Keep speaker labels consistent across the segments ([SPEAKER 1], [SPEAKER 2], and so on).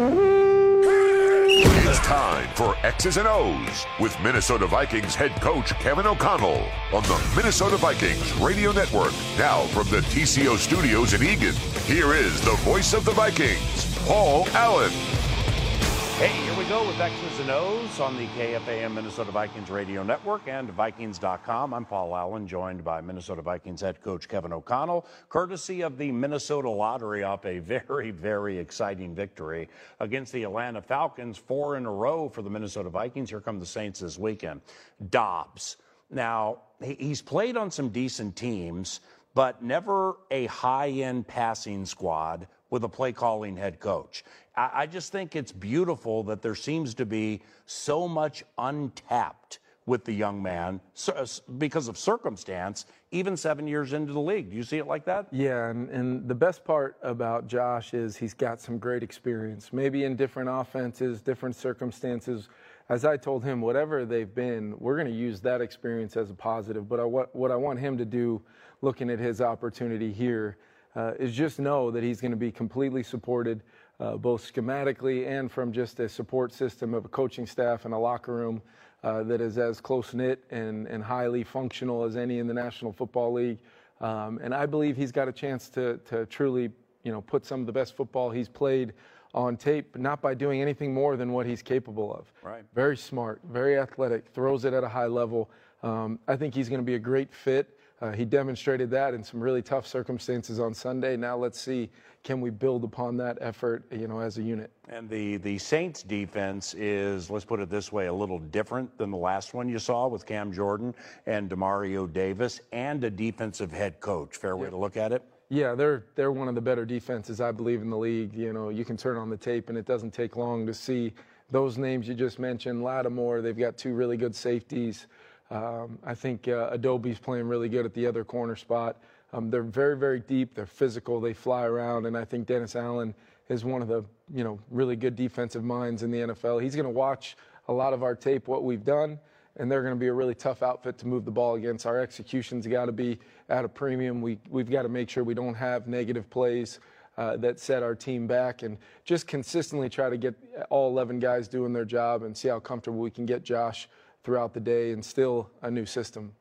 [SPEAKER 1] It's time for X's and O's with Minnesota Vikings head coach Kevin O'Connell on the Minnesota Vikings Radio Network. Now from the TCO studios in Eagan, here is the voice of the Vikings, Paul Allen.
[SPEAKER 2] Hey, go with X's and O's on the KFAN Minnesota Vikings Radio Network and Vikings.com. I'm Paul Allen, joined by Minnesota Vikings head coach Kevin O'Connell, courtesy of the Minnesota Lottery off a very, very exciting victory against the Atlanta Falcons, four in a row for the Minnesota Vikings. Here come the Saints this weekend. Dobbs. Now, he's played on some decent teams, but never a high end passing squad with a play calling head coach. I, just think it's beautiful that there seems to be so much untapped with the young man because of circumstance, even seven years into the league. Do you see it like that?
[SPEAKER 3] Yeah, and, and the best part about Josh is he's got some great experience, maybe in different offenses, different circumstances. As I told him, whatever they've been, we're going to use that experience as a positive. But I, what, what I want him to do, looking at his opportunity here, uh, is just know that he's going to be completely supported uh, both schematically and from just a support system of a coaching staff and a locker room uh, that is as close knit and, and highly functional as any in the National Football League. Um, and I believe he's got a chance to, to truly, you know, put some of the best football he's played on tape, not by doing anything more than what he's capable of.
[SPEAKER 2] Right.
[SPEAKER 3] Very smart, very athletic, throws it at a high level. Um, I think he's going to be a great fit. Uh, he demonstrated that in some really tough circumstances on Sunday. Now let's see can we build upon that effort, you know, as a unit?
[SPEAKER 2] And the the Saints defense is, let's put it this way, a little different than the last one you saw with Cam Jordan and Demario Davis, and a defensive head coach. Fair way to look at it.
[SPEAKER 3] Yeah, they're they're one of the better defenses I believe in the league. You know, you can turn on the tape and it doesn't take long to see those names you just mentioned. Lattimore, they've got two really good safeties. Um, I think uh, Adebo's playing really good at the other corner spot. Um, they're very, very deep. They're physical. They fly around, and I think Dennis Allen is one of the you know really good defensive minds in the NFL. He's going to watch a lot of our tape, what we've done, and they're going to be a really tough outfit to move the ball against. Our execution's got to be at a premium. We we've got to make sure we don't have negative plays. Uh, that set our team back and just consistently try to get all 11 guys doing their job and see how comfortable we can get Josh throughout the day and still a new system.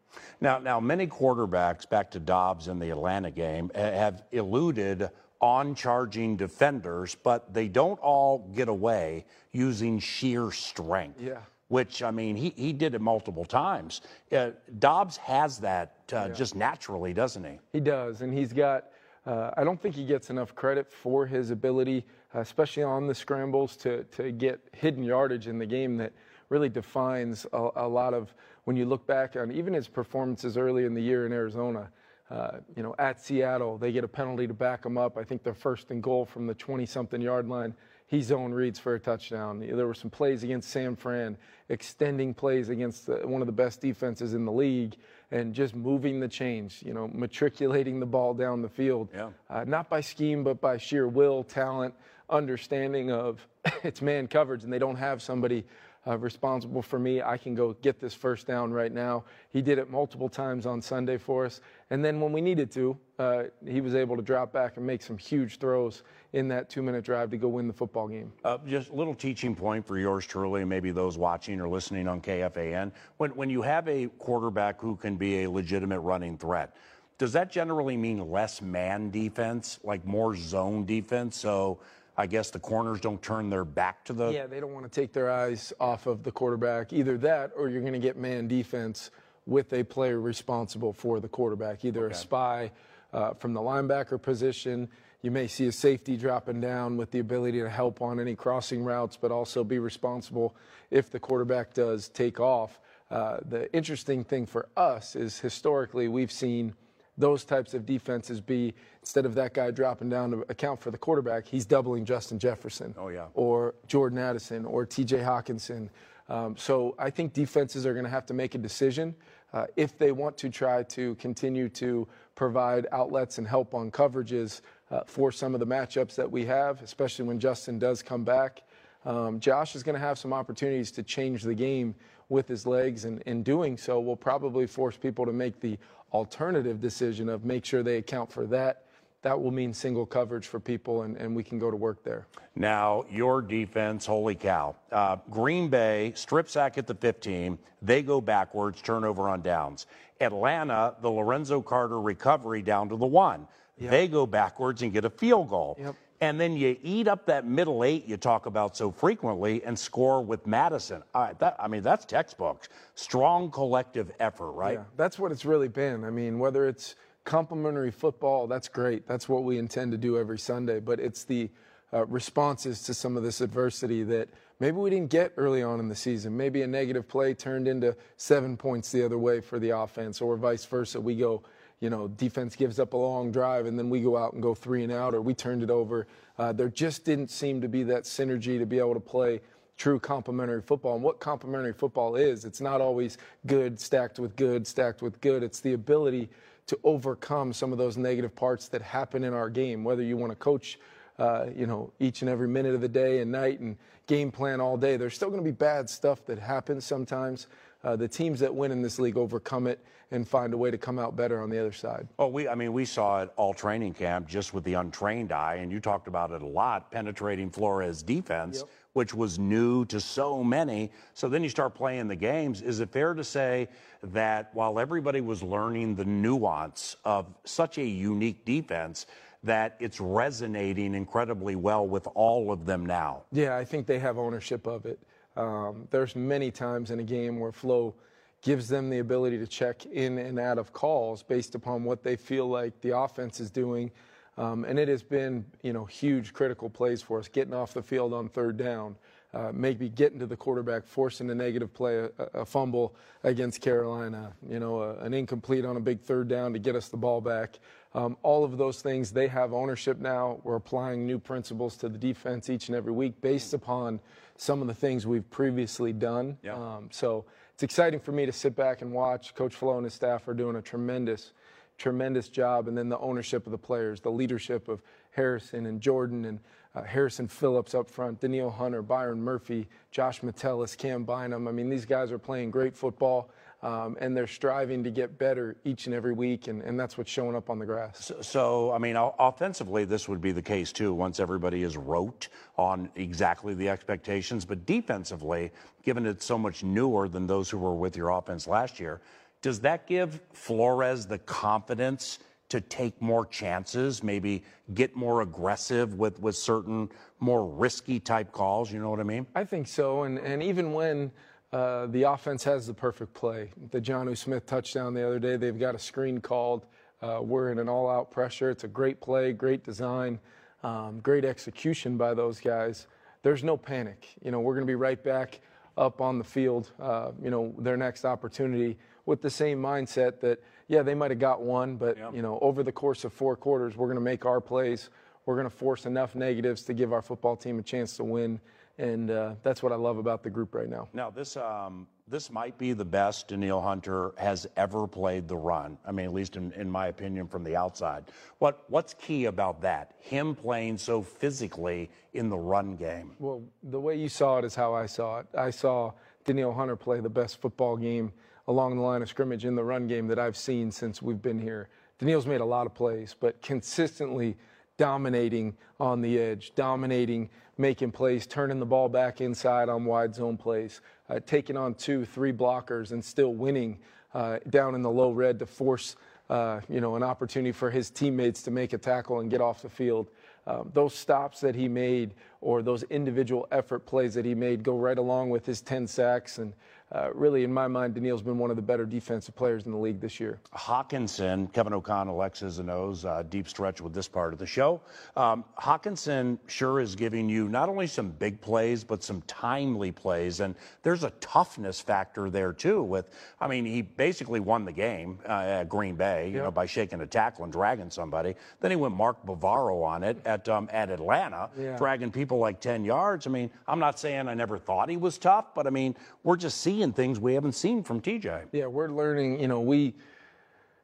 [SPEAKER 2] Now, now many quarterbacks, back to Dobbs in the Atlanta game, have eluded on charging defenders, but they don't all get away using sheer strength.
[SPEAKER 3] Yeah.
[SPEAKER 2] Which, I mean, he, he did it multiple times. Uh, Dobbs has that uh, yeah. just naturally, doesn't he?
[SPEAKER 3] He does. And he's got, uh, I don't think he gets enough credit for his ability, especially on the scrambles, to, to get hidden yardage in the game that really defines a, a, lot of when you look back on even his performances early in the year in Arizona. Uh, you know, at Seattle, they get a penalty to back them up. I think they're first and goal from the 20-something yard line. He zone reads for a touchdown. There were some plays against San Fran, extending plays against the, one of the best defenses in the league, and just moving the chains. You know, matriculating the ball down the field.
[SPEAKER 2] Yeah.
[SPEAKER 3] Uh, not by scheme, but by sheer will, talent, understanding of it's man coverage, and they don't have somebody uh, responsible for me. I can go get this first down right now. He did it multiple times on Sunday for us. And then when we needed to, uh, he was able to drop back and make some huge throws in that two minute drive to go win the football game.
[SPEAKER 2] Uh, just a little teaching point for yours truly, and maybe those watching or listening on KFAN. When, when you have a quarterback who can be a legitimate running threat, does that generally mean less man defense, like more zone defense? So I guess the corners don't turn their back to the.
[SPEAKER 3] Yeah, they don't want to take their eyes off of the quarterback. Either that, or you're going to get man defense with a player responsible for the quarterback, either okay. a spy uh, from the linebacker position. You may see a safety dropping down with the ability to help on any crossing routes, but also be responsible if the quarterback does take off. Uh, the interesting thing for us is historically we've seen those types of defenses be instead of that guy dropping down to account for the quarterback, he's doubling Justin Jefferson.
[SPEAKER 2] Oh, yeah.
[SPEAKER 3] Or Jordan Addison or TJ Hockenson. Um, so I think defenses are going to have to make a decision uh, if they want to try to continue to provide outlets and help on coverages uh, for some of the matchups that we have, especially when Justin does come back. Um, Josh is going to have some opportunities to change the game with his legs, and in doing so, will probably force people to make the alternative decision of make sure they account for that. That will mean single coverage for people, and, and we can go to work there.
[SPEAKER 2] Now, your defense, holy cow. Uh, Green Bay, strip sack at the 15. They go backwards, turnover on downs. Atlanta, the Lorenzo Carter recovery down to the one. Yep. They go backwards and get a field goal. Yep. And then you eat up that middle eight you talk about so frequently and score with Mattison. that, I mean, that's textbooks. Strong collective effort, right? Yeah,
[SPEAKER 3] that's what it's really been. I mean, whether it's complementary football, that's great. That's what we intend to do every Sunday. But it's the uh, responses to some of this adversity that maybe we didn't get early on in the season. Maybe a negative play turned into seven points the other way for the offense, or vice versa. We go you know, defense gives up a long drive and then we go out and go three and out or we turned it over. Uh, there just didn't seem to be that synergy to be able to play true complementary football. And what complementary football is, it's not always good stacked with good, stacked with good. It's the ability to overcome some of those negative parts that happen in our game, whether you want to coach. Uh, you know, each and every minute of the day and night and game plan all day. There's still going to be bad stuff that happens sometimes. Uh, the teams that win in this league overcome it and find a way to come out better on the other side.
[SPEAKER 2] Oh, we, I mean, we saw it all training camp just with the untrained eye, and you talked about it a lot, penetrating Flores defense, yep. which was new to so many. So then you start playing the games. Is it fair to say that while everybody was learning the nuance of such a unique defense, that it's resonating incredibly well with all of them now?
[SPEAKER 3] Yeah, I think they have ownership of it. Um, there's many times in a game where flow – gives them the ability to check in and out of calls based upon what they feel like the offense is doing. Um, and it has been, you know, huge critical plays for us, getting off the field on third down, uh, maybe getting to the quarterback, forcing a negative play, a, a fumble against Carolina, you know, a, an incomplete on a big third down to get us the ball back. Um, all of those things, they have ownership now. We're applying new principles to the defense each and every week based upon some of the things we've previously done. Yeah. Um, so it's exciting for me to sit back and watch. Coach Flo and his staff are doing a tremendous, tremendous job. And then the ownership of the players, the leadership of Harrison and Jordan and uh, Harrison Phillips up front, Danielle Hunter, Byron Murphy, Josh Metellus, Cam Bynum. I mean, these guys are playing great football. Um, and they're striving to get better each and every week, and, and that's what's showing up on the grass.
[SPEAKER 2] So, so, I mean, offensively, this would be the case too once everybody is rote on exactly the expectations. But defensively, given it's so much newer than those who were with your offense last year, does that give Flores the confidence to take more chances, maybe get more aggressive with, with certain more risky type calls? You know what I mean?
[SPEAKER 3] I think so. And, and even when uh, the offense has the perfect play. The Jonnu Smith touchdown the other day, they've got a screen called. Uh, we're in an all out pressure. It's a great play, great design, um, great execution by those guys. There's no panic. You know, we're going to be right back up on the field, uh, you know, their next opportunity with the same mindset that, yeah, they might have got one, but, you know, over the course of four quarters, we're going to make our plays. We're going to force enough negatives to give our football team a chance to win and uh, that's what I love about the group right now.
[SPEAKER 2] Now, this um, this might be the best Danielle Hunter has ever played the run. I mean, at least in, in my opinion, from the outside. What what's key about that? Him playing so physically in the run game.
[SPEAKER 3] Well, the way you saw it is how I saw it. I saw Danielle Hunter play the best football game along the line of scrimmage in the run game that I've seen since we've been here. Danielle's made a lot of plays, but consistently dominating on the edge, dominating, making plays, turning the ball back inside on wide zone plays, uh, taking on two, three blockers, and still winning uh, down in the low red to force. Uh, you know, an opportunity for his teammates to make a tackle and get off the field. Um, those stops that he made or those individual effort plays that he made go right along with his 10 sacks and uh, really, in my mind, Daniil's been one of the better defensive players in the league this year.
[SPEAKER 2] Hockenson, Kevin O'Connell, X's and O's, uh, deep stretch with this part of the show. Um, Hockenson sure is giving you not only some big plays, but some timely plays. And there's a toughness factor there, too. With, I mean, he basically won the game uh, at Green Bay, you know, by shaking a tackle and dragging somebody. Then he went Mark Bavaro on it at, um, at Atlanta, yeah. dragging people like 10 yards. I mean, I'm not saying I never thought he was tough, but I mean, we're just seeing seeing things we haven't seen from TJ.
[SPEAKER 3] Yeah, we're learning. You know, we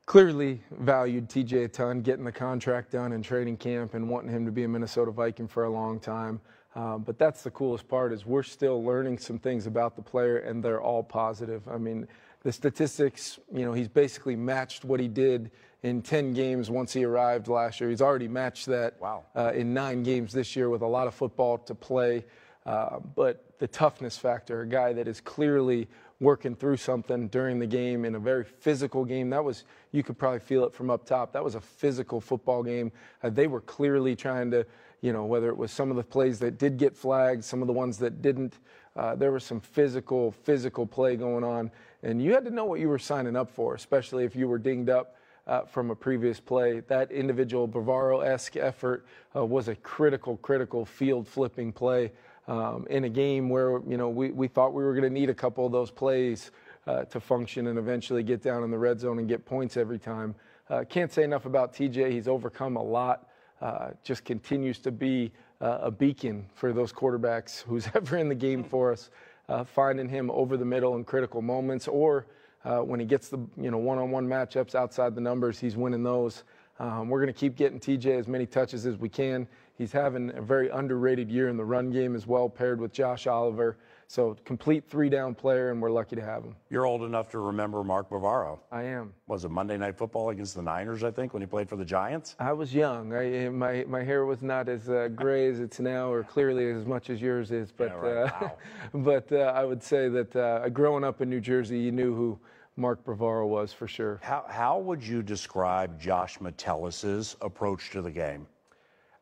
[SPEAKER 3] clearly valued TJ a ton, getting the contract done in training camp and wanting him to be a Minnesota Viking for a long time. Uh, but that's the coolest part is we're still learning some things about the player, and they're all positive. I mean, the statistics, you know, he's basically matched what he did in 10 games once he arrived last year. He's already matched that
[SPEAKER 2] wow.
[SPEAKER 3] uh, in nine games this year with a lot of football to play. Uh, but the toughness factor, a guy that is clearly working through something during the game in a very physical game. That was, you could probably feel it from up top. That was a physical football game. Uh, they were clearly trying to, you know, whether it was some of the plays that did get flagged, some of the ones that didn't, uh, there was some physical, physical play going on. And you had to know what you were signing up for, especially if you were dinged up. Uh, from a previous play. That individual Bavaro esque effort uh, was a critical, critical field flipping play um, in a game where you know we, we thought we were going to need a couple of those plays uh, to function and eventually get down in the red zone and get points every time. Uh, can't say enough about TJ. He's overcome a lot. Uh, just continues to be uh, a beacon for those quarterbacks who's ever in the game for us. Uh, finding him over the middle in critical moments, or uh, when he gets the you know one-on-one matchups outside the numbers, he's winning those. Um, we're going to keep getting TJ as many touches as we can. He's having a very underrated year in the run game as well, paired with Josh Oliver. So complete three down player, and we're lucky to have him.
[SPEAKER 2] You're old enough to remember Mark Bavaro.
[SPEAKER 3] I am.
[SPEAKER 2] Was it Monday Night Football against the Niners? I think when he played for the Giants.
[SPEAKER 3] I was young. I, my my hair was not as uh, gray as it's now, or clearly as much as yours is. But
[SPEAKER 2] yeah, right.
[SPEAKER 3] uh, wow. but uh, I would say that uh, growing up in New Jersey, you knew who. Mark Bavaro was for sure.
[SPEAKER 2] How, how would you describe Josh Metellus' approach to the game?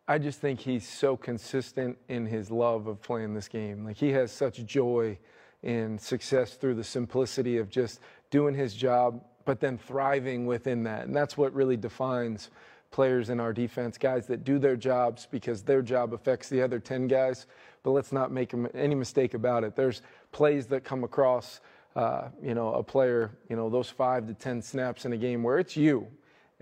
[SPEAKER 3] I just think he's so consistent in his love of playing this game. Like he has such joy in success through the simplicity of just doing his job, but then thriving within that. And that's what really defines players in our defense, guys that do their jobs because their job affects the other 10 guys. But let's not make any mistake about it. There's plays that come across, uh, you know, a player, you know, those five to 10 snaps in a game where it's you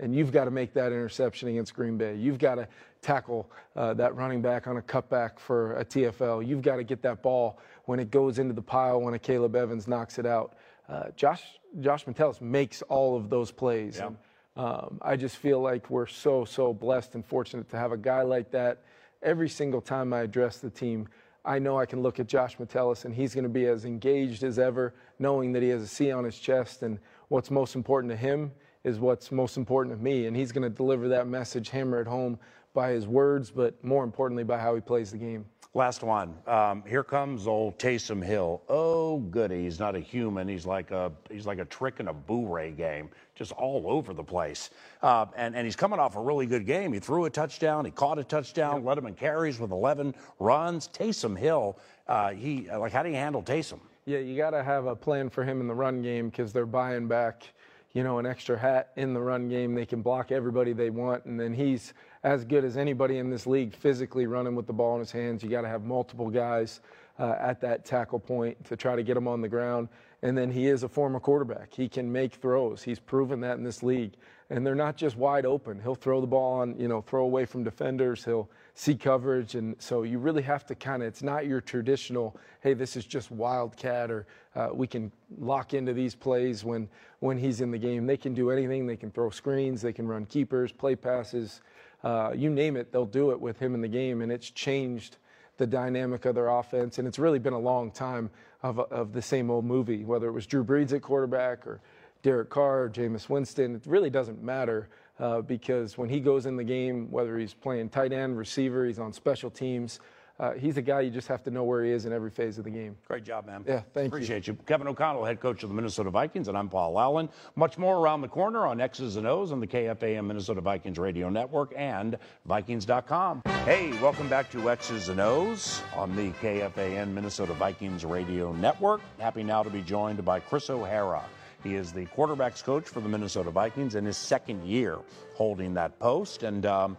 [SPEAKER 3] and you've got to make that interception against Green Bay. You've got to tackle uh, that running back on a cutback for a TFL. You've got to get that ball when it goes into the pile when Akayleb Evans knocks it out. Uh, Josh Josh Metellus makes all of those plays.
[SPEAKER 2] Yeah.
[SPEAKER 3] And, um, I just feel like we're so so blessed and fortunate to have a guy like that. Every single time I address the team, I know I can look at Josh Metellus and he's going to be as engaged as ever, knowing that he has a C on his chest and what's most important to him is what's most important to me. And he's going to deliver that message, hammer it home by his words, but more importantly, by how he plays the game.
[SPEAKER 2] Last one. Um, here comes old Taysom Hill. Oh, goody. He's not a human. He's like a he's like a trick in a Boo-ray game, just all over the place. Uh, and and he's coming off a really good game. He threw a touchdown. He caught a touchdown. Led him in carries with 11 runs. Taysom Hill. Uh, he like how do you handle Taysom?
[SPEAKER 3] Yeah, you got to have a plan for him in the run game because they're buying back you know, an extra hat in the run game. They can block everybody they want. And then he's as good as anybody in this league physically running with the ball in his hands. You got to have multiple guys uh, at that tackle point to try to get him on the ground. And then he is a former quarterback. He can make throws. He's proven that in this league. And they're not just wide open. He'll throw the ball on, you know, throw away from defenders. He'll see coverage. And so you really have to kind of, it's not your traditional, hey, this is just wildcat or uh, we can lock into these plays when, when he's in the game. They can do anything. They can throw screens, they can run keepers, play passes. Uh, you name it, they'll do it with him in the game. And it's changed the dynamic of their offense. And it's really been a long time of, of the same old movie, whether it was Drew Brees at quarterback or Derek Carr, Jameis Winston. It really doesn't matter uh, because when he goes in the game, whether he's playing tight end, receiver, he's on special teams, uh, he's a guy you just have to know where he is in every phase of the game.
[SPEAKER 2] Great job, man.
[SPEAKER 3] Yeah, thank
[SPEAKER 2] Appreciate
[SPEAKER 3] you.
[SPEAKER 2] Appreciate you. Kevin O'Connell, head coach of the Minnesota Vikings, and I'm Paul Allen. Much more around the corner on X's and O's on the KFAN Minnesota Vikings Radio Network and Vikings.com. Hey, welcome back to X's and O's on the KFAN Minnesota Vikings Radio Network. Happy now to be joined by Chris O'Hara. He is the quarterbacks coach for the Minnesota Vikings in his second year holding that post. And um,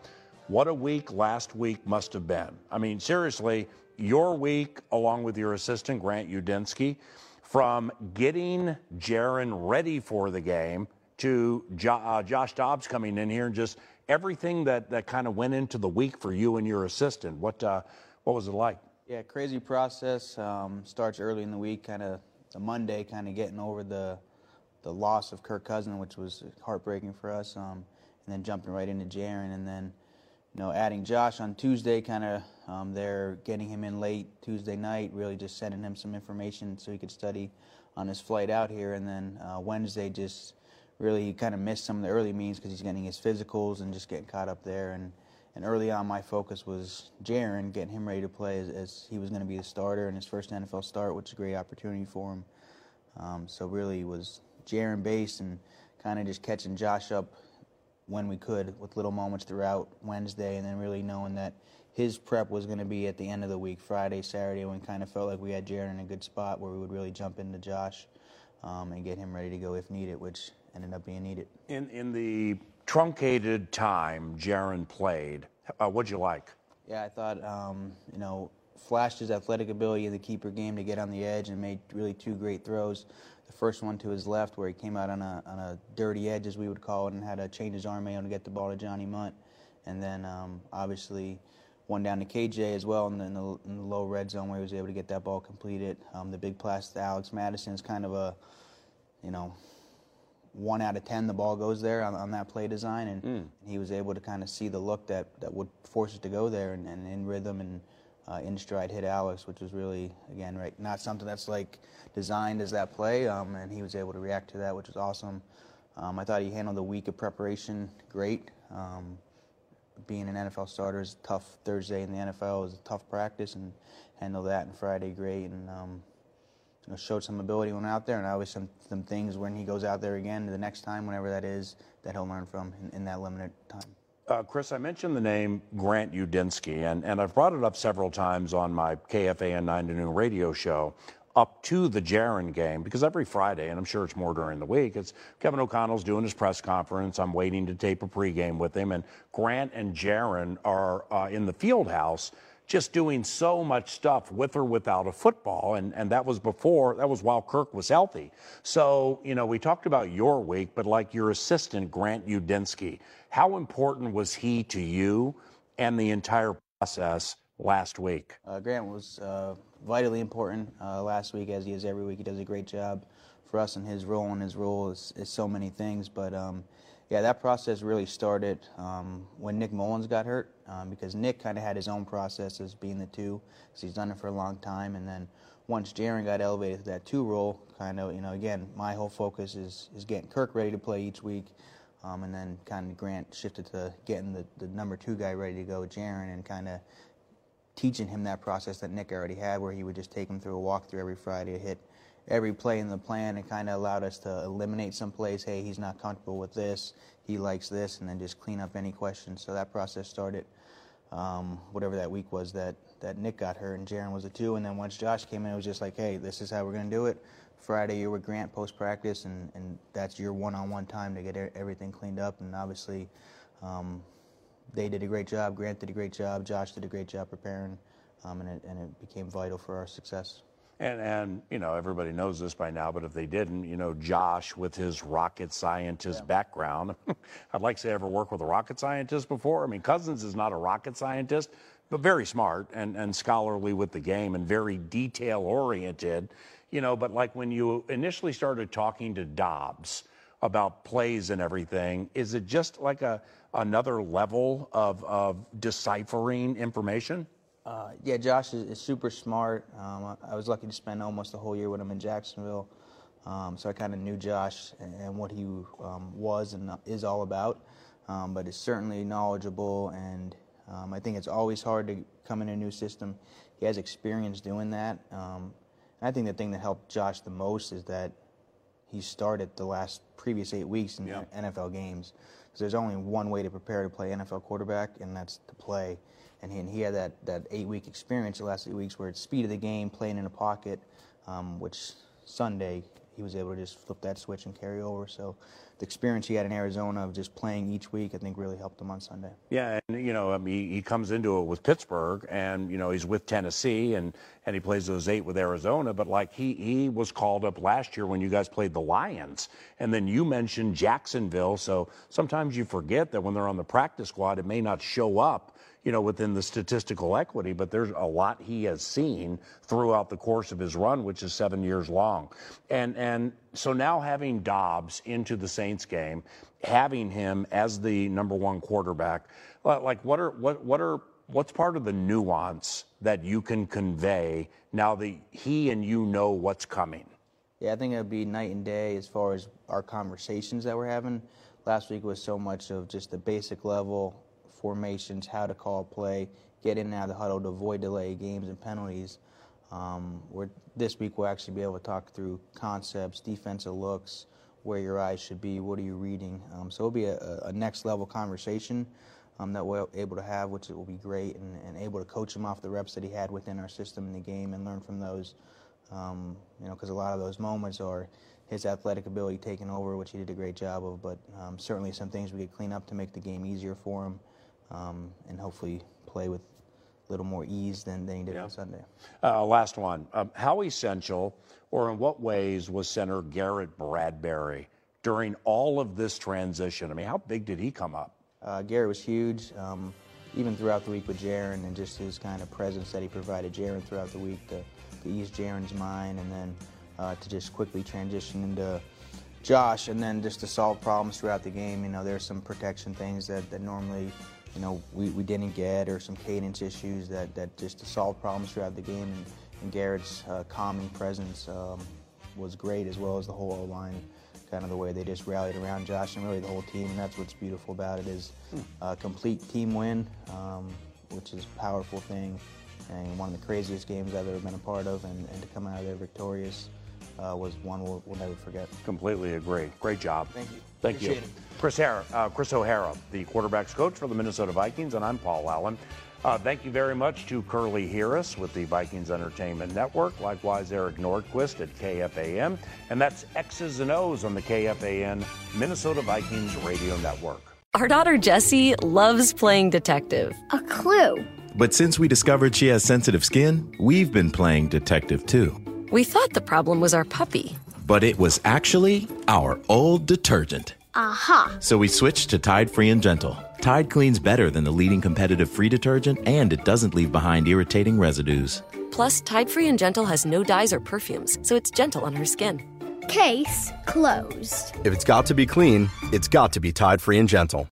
[SPEAKER 2] what a week last week must have been. I mean, seriously, your week, along with your assistant, Grant Udinski, from getting Jaren ready for the game to jo- uh, Josh Dobbs coming in here and just everything that, that kind of went into the week for you and your assistant. What, uh, what was it like?
[SPEAKER 4] Yeah, crazy process. Um, starts early in the week, kind of the Monday, kind of getting over the the loss of Kirk Cousin, which was heartbreaking for us, um, and then jumping right into Jaren, and then you know adding Josh on Tuesday, kind of um, there getting him in late Tuesday night, really just sending him some information so he could study on his flight out here, and then uh, Wednesday just really he kind of missed some of the early meetings because he's getting his physicals and just getting caught up there and. And early on, my focus was Jaren, getting him ready to play as, as he was going to be the starter in his first NFL start, which is a great opportunity for him. Um, so really was Jaren based and kind of just catching Josh up when we could with little moments throughout Wednesday, and then really knowing that his prep was going to be at the end of the week, Friday, Saturday, when kind of felt like we had Jaren in a good spot where we would really jump into Josh um, and get him ready to go if needed, which ended up being needed.
[SPEAKER 2] In, in the truncated time Jaren played, uh, what'd you like?
[SPEAKER 4] Yeah, I thought, um, you know, flashed his athletic ability in the keeper game to get on the edge and made really two great throws. The first one to his left, where he came out on a, on a dirty edge, as we would call it, and had to change his arm angle to get the ball to Johnny Mundt. And then, um, obviously, one down to KJ as well in the, in the, in the low red zone where he was able to get that ball completed. Um, the big pass to Alex Mattison is kind of a, you know, one out of ten the ball goes there on, on that play design, and, and he was able to kind of see the look that, that would force it to go there, and, and in rhythm and uh, in stride hit Alex, which was really again right not something that's like designed as that play, um, and he was able to react to that, which was awesome. Um, I thought he handled the week of preparation great. Um, being an NFL starter is tough. Thursday in the NFL is a tough practice, and handled that and Friday great, and um, you know, showed some ability when out there, and always some some things when he goes out there again the next time, whenever that is, that he'll learn from in, in that limited time.
[SPEAKER 2] Uh, Chris, I mentioned the name Grant Udinski, and, and I've brought it up several times on my KFAN 9 to noon radio show up to the Jaren game because every Friday, and I'm sure it's more during the week, it's Kevin O'Connell's doing his press conference. I'm waiting to tape a pregame with him, and Grant and Jaren are uh, in the field house just doing so much stuff with or without a football. And, and that was before, that was while Kirk was healthy. So, you know, we talked about your week, but like your assistant, Grant Udinski, how important was he to you and the entire process last week?
[SPEAKER 4] Uh, Grant was uh, vitally important uh, last week, as he is every week. He does a great job for us in his role, and his role is, is so many things. But um, yeah, that process really started um, when Nick Mullens got hurt, um, because Nick kind of had his own process as being the two, because he's done it for a long time. And then once Jaren got elevated to that two role, kind of, you know, again, my whole focus is is getting Kirk ready to play each week. Um, and then kind of Grant shifted to getting the, the number two guy ready to go, Jaren, and kind of teaching him that process that Nick already had, where he would just take him through a walkthrough every Friday, to hit every play in the plan, and kind of allowed us to eliminate some plays. Hey, he's not comfortable with this, he likes this, and then just clean up any questions. So that process started. Um, whatever that week was that, that Nick got hurt and Jaren was the two. And then once Josh came in, it was just like, hey, this is how we're going to do it. Friday, you're with Grant post practice, and, and that's your one on one time to get er- everything cleaned up. And obviously, um, they did a great job. Grant did a great job. Josh did a great job preparing, um, and, it, and it became vital for our success.
[SPEAKER 2] And, and, you know, everybody knows this by now, but if they didn't, you know, Josh with his rocket scientist background, I'd like to say ever worked with a rocket scientist before. I mean, Cousins is not a rocket scientist, but very smart and, and scholarly with the game and very detail oriented, you know, but like when you initially started talking to Dobbs about plays and everything, is it just like a, another level of, of deciphering information?
[SPEAKER 4] Uh, yeah, Josh is, is super smart. Um, I, I was lucky to spend almost the whole year with him in Jacksonville, um, so I kind of knew Josh and, and what he um, was and is all about. Um, but is certainly knowledgeable and Um, I think it's always hard to come in a new system. He has experience doing that. Um, and I think the thing that helped Josh the most is that he started the last previous eight weeks in
[SPEAKER 2] Yeah.
[SPEAKER 4] NFL games. So there's only one way to prepare to play NFL quarterback, and that's to play. And he, and he had that, that eight week experience the last eight weeks where it's speed of the game, playing in a pocket, um, which Sunday he was able to just flip that switch and carry over. So the experience he had in Arizona of just playing each week, I think really helped him on Sunday.
[SPEAKER 2] Yeah, and you know, I mean, he comes into it with Pittsburgh, and you know, he's with Tennessee, and and he plays those eight with Arizona. But like he he was called up last year when you guys played the Lions, and then you mentioned Jacksonville. So sometimes you forget that when they're on the practice squad, it may not show up. You know, within the statistical equity, but there's a lot he has seen throughout the course of his run, which is seven years long. And and so now having Dobbs into the Saints game, having him as the number one quarterback, like what are what what are what's part of the nuance that you can convey now that he and you know what's coming?
[SPEAKER 4] Yeah, I think it'll be night and day as far as our conversations that we're having. Last week was so much of just the basic level formations, how to call play, get in and out of the huddle to avoid delay games and penalties. Um, we're, this week we'll actually be able to talk through concepts, defensive looks, where your eyes should be, what are you reading. Um, so it'll be a, a next level conversation um, that we're able to have, which will be great, and, and able to coach him off the reps that he had within our system in the game and learn from those. Um, you know, because a lot of those moments are his athletic ability taking over, which he did a great job of, but um, certainly some things we could clean up to make the game easier for him um, and hopefully play with a little more ease than, than he did on Sunday.
[SPEAKER 2] Uh, last one. Um, how essential, or in what ways, was center Garrett Bradbury during all of this transition? I mean, how big did he come up?
[SPEAKER 4] Uh, Gary was huge, um, even throughout the week with Jaren and just his kind of presence that he provided Jaren throughout the week to, to ease Jaren's mind and then uh, to just quickly transition into Josh and then just to solve problems throughout the game. You know, there's some protection things that, that normally, you know, we, we didn't get or some cadence issues that, that just to solve problems throughout the game. And, and Garrett's uh, calming presence um, was great as well as the whole O-line kind of the way they just rallied around Josh and really the whole team. And that's what's beautiful about it is a complete team win, um, which is a powerful thing and one of the craziest games I've ever been a part of. And, and to come out of there victorious uh, was one we'll, we'll never forget.
[SPEAKER 2] Completely agree. Great job.
[SPEAKER 4] Thank you.
[SPEAKER 2] Thank
[SPEAKER 4] Appreciate
[SPEAKER 2] you.
[SPEAKER 4] it.
[SPEAKER 2] Chris, Hara, uh, Chris O'Hara, the quarterback's coach for the Minnesota Vikings, and I'm Paul Allen. Uh, thank you very much to Curly Harris with the Vikings Entertainment Network. Likewise, Eric Nordquist at KFAN. And that's X's and O's on the KFAN Minnesota Vikings Radio Network.
[SPEAKER 5] Our daughter Jessie loves playing detective.
[SPEAKER 6] A clue.
[SPEAKER 7] But since we discovered she has sensitive skin, we've been playing detective too.
[SPEAKER 5] We thought the problem was our puppy.
[SPEAKER 7] But it was actually our old detergent.
[SPEAKER 6] Aha.
[SPEAKER 7] So we switched to Tide Free and Gentle. Tide cleans better than the leading competitive free detergent, and it doesn't leave behind irritating residues.
[SPEAKER 5] Plus, Tide Free and Gentle has no dyes or perfumes, so it's gentle on her skin.
[SPEAKER 6] Case closed.
[SPEAKER 8] If it's got to be clean, it's got to be Tide Free and Gentle.